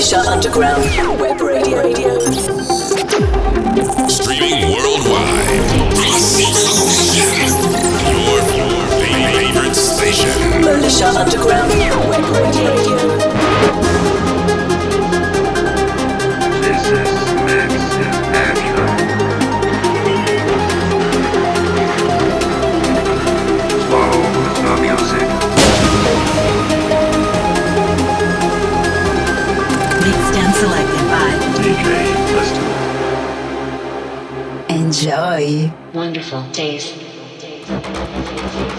Militia Underground Web Radio. Radio. Streaming worldwide. Your, your favorite station. Militia Underground Web Radio. Wonderful days.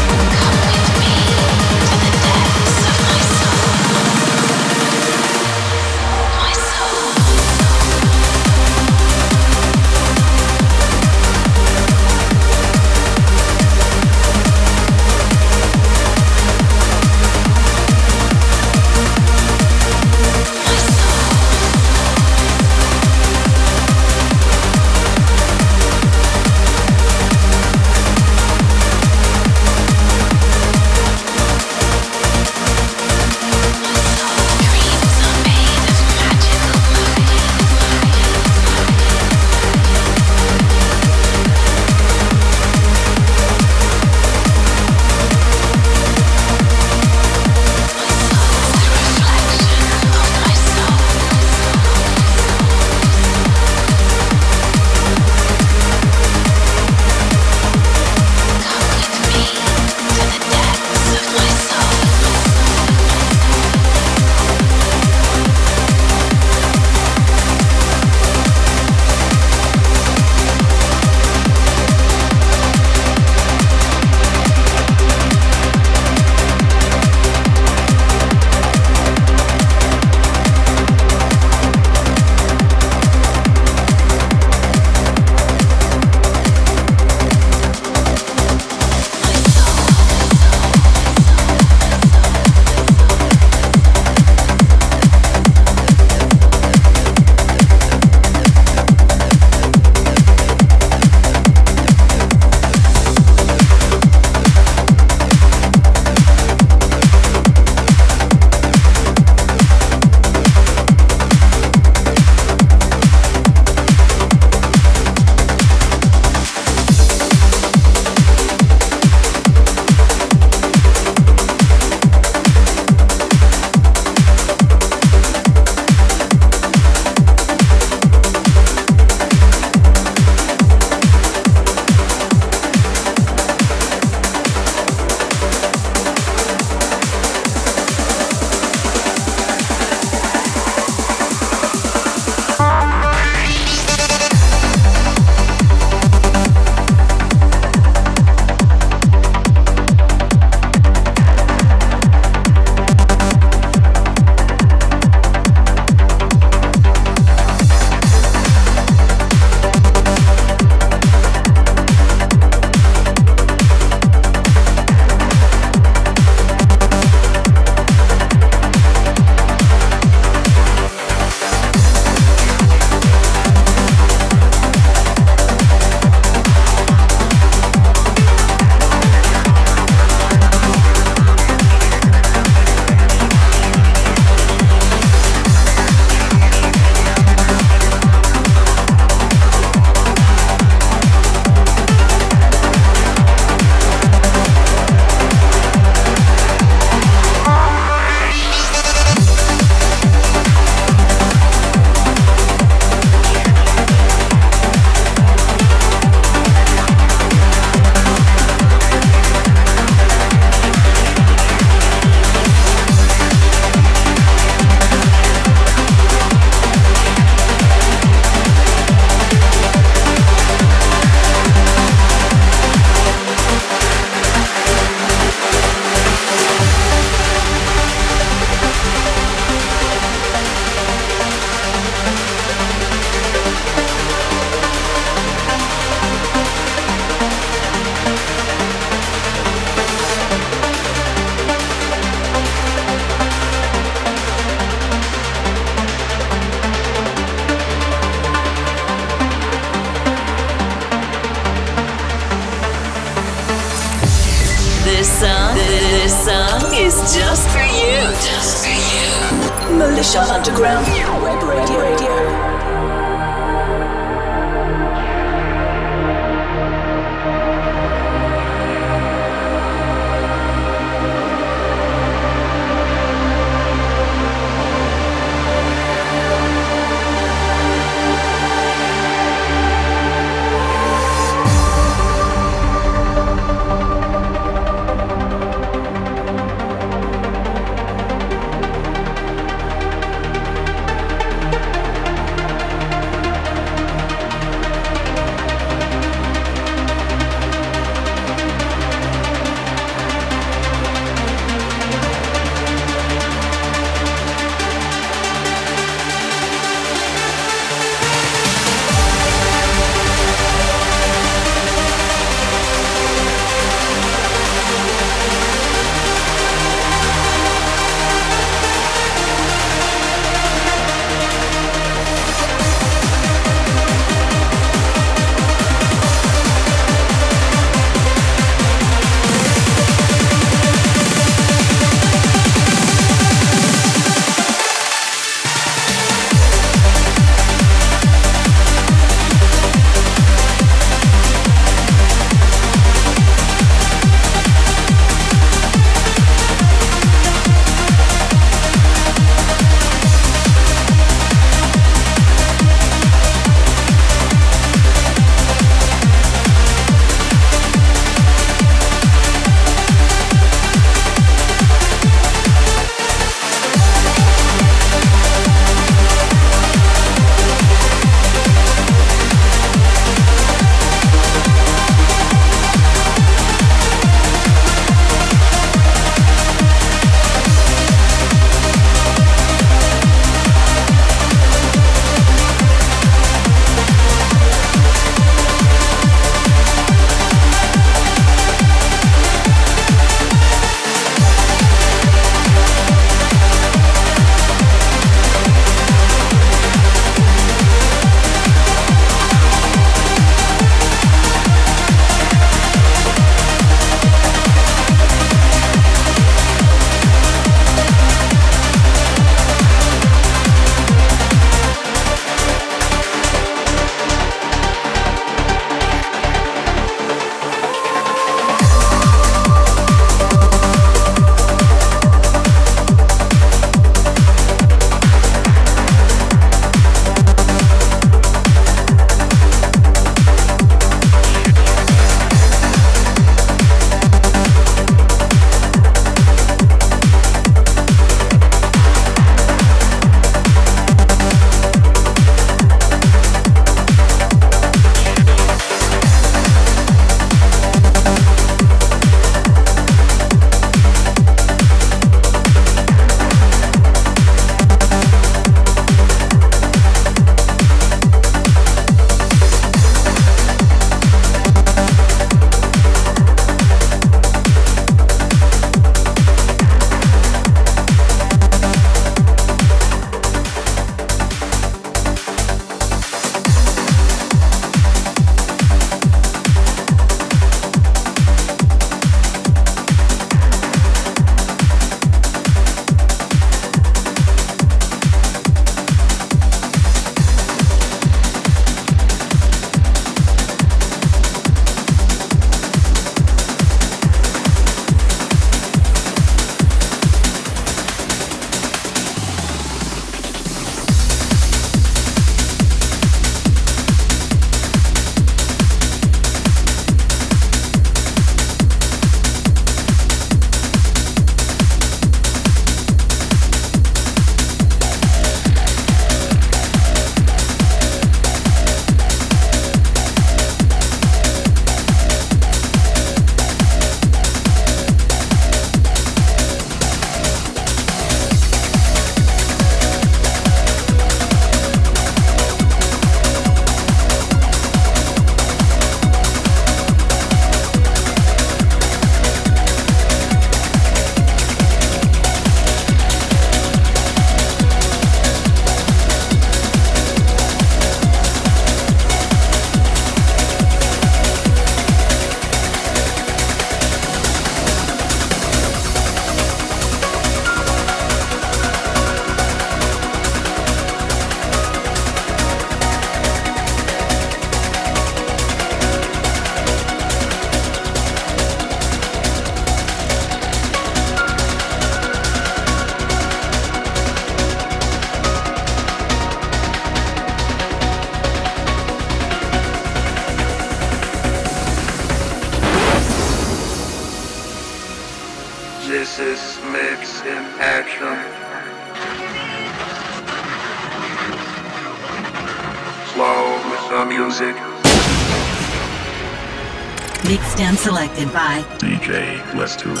Selected by DJ Let's Do It.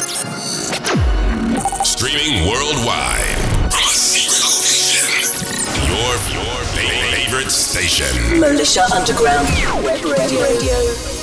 Streaming worldwide from a secret location. Your, your favorite station. Militia Underground Web Radio. Ladies